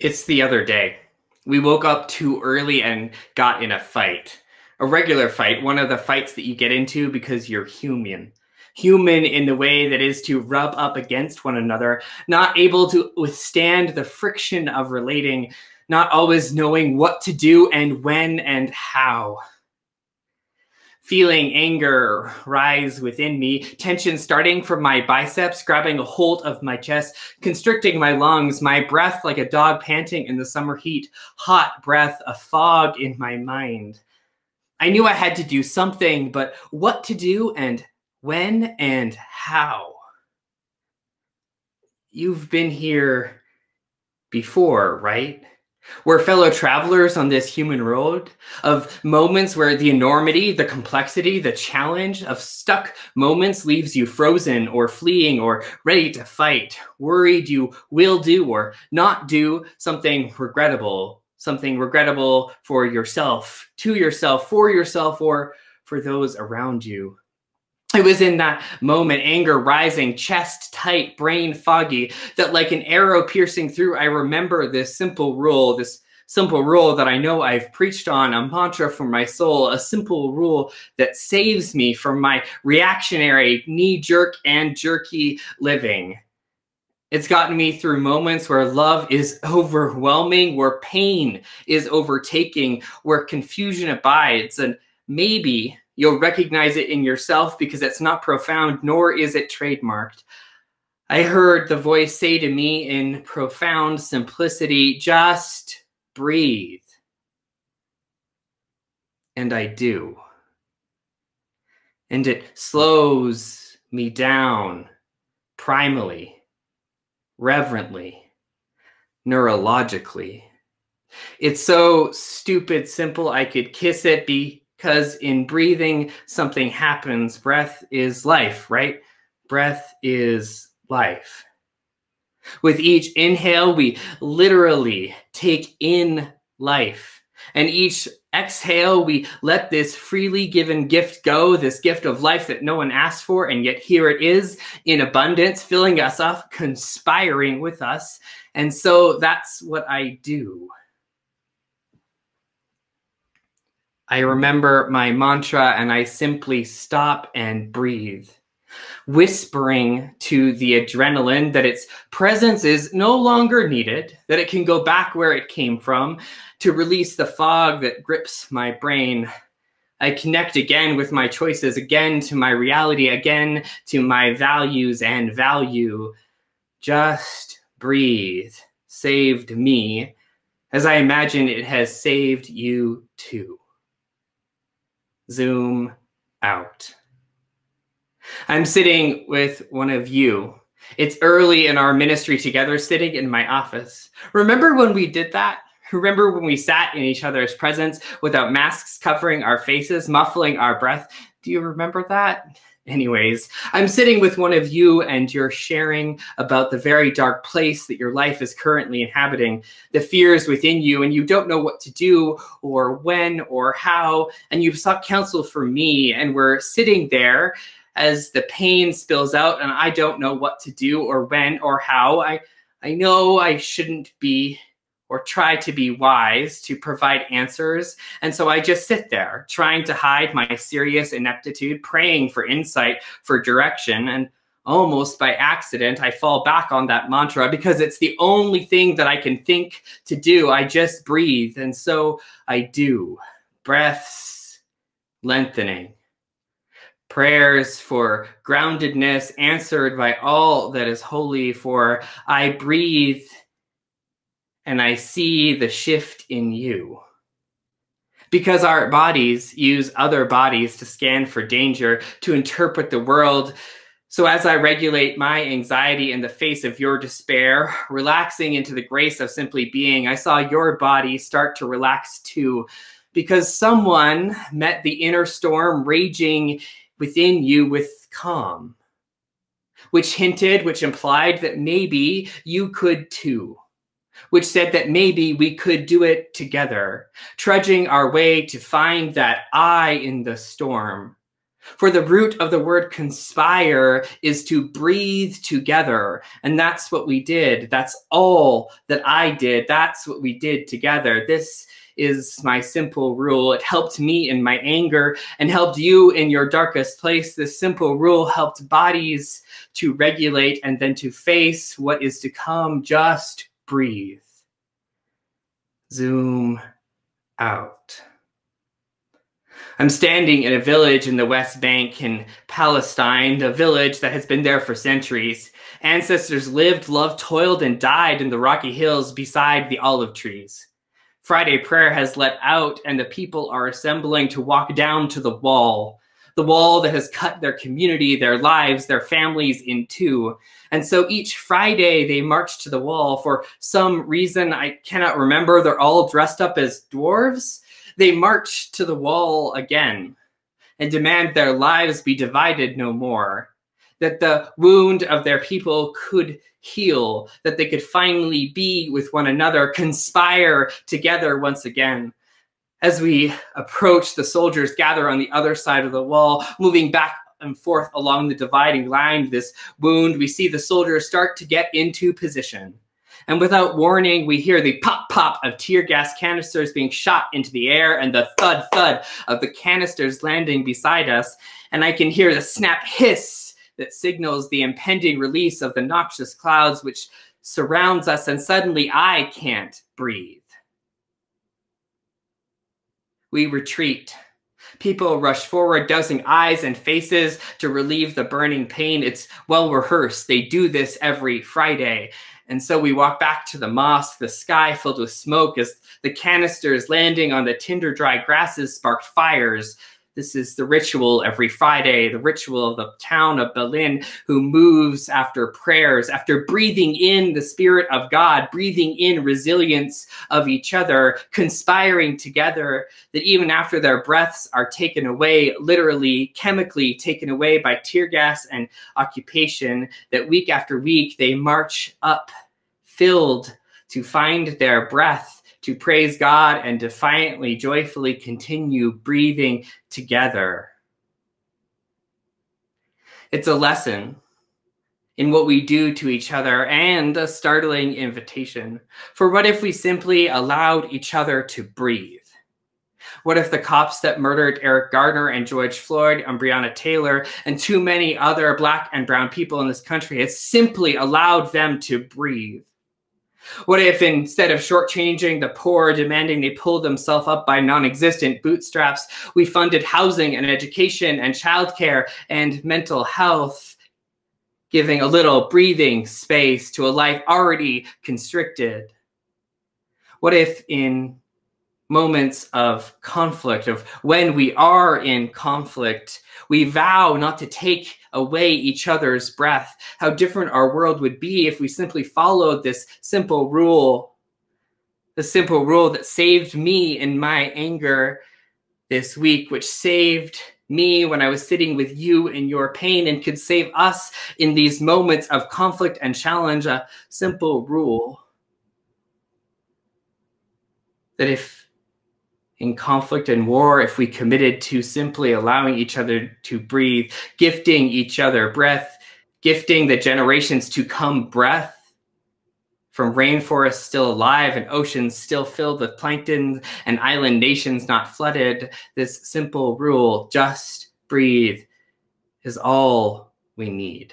It's the other day. We woke up too early and got in a fight. A regular fight, one of the fights that you get into because you're human. Human in the way that is to rub up against one another, not able to withstand the friction of relating, not always knowing what to do and when and how feeling anger rise within me, tension starting from my biceps, grabbing a hold of my chest, constricting my lungs, my breath like a dog panting in the summer heat, hot breath, a fog in my mind. I knew I had to do something, but what to do and when and how? You've been here before, right? We're fellow travelers on this human road of moments where the enormity, the complexity, the challenge of stuck moments leaves you frozen or fleeing or ready to fight, worried you will do or not do something regrettable, something regrettable for yourself, to yourself, for yourself, or for those around you. It was in that moment, anger rising, chest tight, brain foggy, that like an arrow piercing through, I remember this simple rule, this simple rule that I know I've preached on, a mantra for my soul, a simple rule that saves me from my reactionary, knee jerk, and jerky living. It's gotten me through moments where love is overwhelming, where pain is overtaking, where confusion abides, and maybe You'll recognize it in yourself because it's not profound, nor is it trademarked. I heard the voice say to me in profound simplicity, just breathe. And I do. And it slows me down primally, reverently, neurologically. It's so stupid simple I could kiss it, be because in breathing, something happens. Breath is life, right? Breath is life. With each inhale, we literally take in life. And each exhale, we let this freely given gift go, this gift of life that no one asked for. And yet here it is in abundance, filling us up, conspiring with us. And so that's what I do. I remember my mantra and I simply stop and breathe, whispering to the adrenaline that its presence is no longer needed, that it can go back where it came from to release the fog that grips my brain. I connect again with my choices, again to my reality, again to my values and value. Just breathe saved me, as I imagine it has saved you too zoom out. I'm sitting with one of you. It's early in our ministry together, sitting in my office. Remember when we did that? Remember when we sat in each other's presence without masks covering our faces, muffling our breath? Do you remember that? Anyways, I'm sitting with one of you and you're sharing about the very dark place that your life is currently inhabiting, the fears within you, and you don't know what to do or when or how. And you've sought counsel from me, and we're sitting there as the pain spills out, and I don't know what to do or when or how. I, I know I shouldn't be or try to be wise to provide answers. And so I just sit there trying to hide my serious ineptitude, praying for insight, for direction. And almost by accident, I fall back on that mantra because it's the only thing that I can think to do. I just breathe. And so I do. Breaths lengthening. Prayers for groundedness answered by all that is holy, for I breathe and I see the shift in you. Because our bodies use other bodies to scan for danger, to interpret the world. So, as I regulate my anxiety in the face of your despair, relaxing into the grace of simply being, I saw your body start to relax too. Because someone met the inner storm raging within you with calm, which hinted, which implied that maybe you could too which said that maybe we could do it together, trudging our way to find that eye in the storm, For the root of the word conspire is to breathe together. And that's what we did. That's all that I did. That's what we did together. This is my simple rule. It helped me in my anger and helped you in your darkest place. This simple rule helped bodies to regulate and then to face what is to come. Just breathe. Zoom out. I'm standing in a village in the West Bank in Palestine, a village that has been there for centuries. Ancestors lived, loved, toiled, and died in the rocky hills beside the olive trees. Friday prayer has let out, and the people are assembling to walk down to the wall, the wall that has cut their community, their lives, their families in two. And so each Friday they march to the wall. For some reason I cannot remember, they're all dressed up as dwarves they march to the wall again and demand their lives be divided no more, that the wound of their people could heal, that they could finally be with one another, conspire together once again. As we approach, the soldiers gather on the other side of the wall, moving back and forth along the dividing line. This wound, we see the soldiers start to get into position. And without warning, we hear the pop pop of tear gas canisters being shot into the air and the thud thud of the canisters landing beside us. And I can hear the snap hiss that signals the impending release of the noxious clouds which surrounds us. And suddenly I can't breathe. We retreat. People rush forward, dousing eyes and faces to relieve the burning pain. It's well rehearsed. They do this every Friday. And so we walk back to the mosque, the sky filled with smoke as the canisters landing on the tinder dry grasses sparked fires. This is the ritual every Friday, the ritual of the town of Bil'in who moves after prayers, after breathing in the Spirit of God, breathing in resilience of each other, conspiring together, that even after their breaths are taken away, literally, chemically taken away by tear gas and occupation, that week after week they march up filled to find their breath, to praise God, and defiantly, joyfully continue breathing together. It's a lesson in what we do to each other and a startling invitation. For what if we simply allowed each other to breathe? What if the cops that murdered Eric Garner and George Floyd and Breonna Taylor and too many other black and brown people in this country had simply allowed them to breathe? What if instead of shortchanging the poor, demanding they pull themselves up by non existent bootstraps, we funded housing and education and childcare and mental health, giving a little breathing space to a life already constricted? What if in moments of conflict, of when we are in conflict, we vow not to take away each other's breath. How different our world would be if we simply followed this simple rule, the simple rule that saved me in my anger this week, which saved me when I was sitting with you in your pain and could save us in these moments of conflict and challenge. A simple rule that if in conflict and war if we committed to simply allowing each other to breathe, gifting each other breath, gifting the generations to come breath from rainforests still alive and oceans still filled with plankton and island nations not flooded, this simple rule, just breathe, is all we need.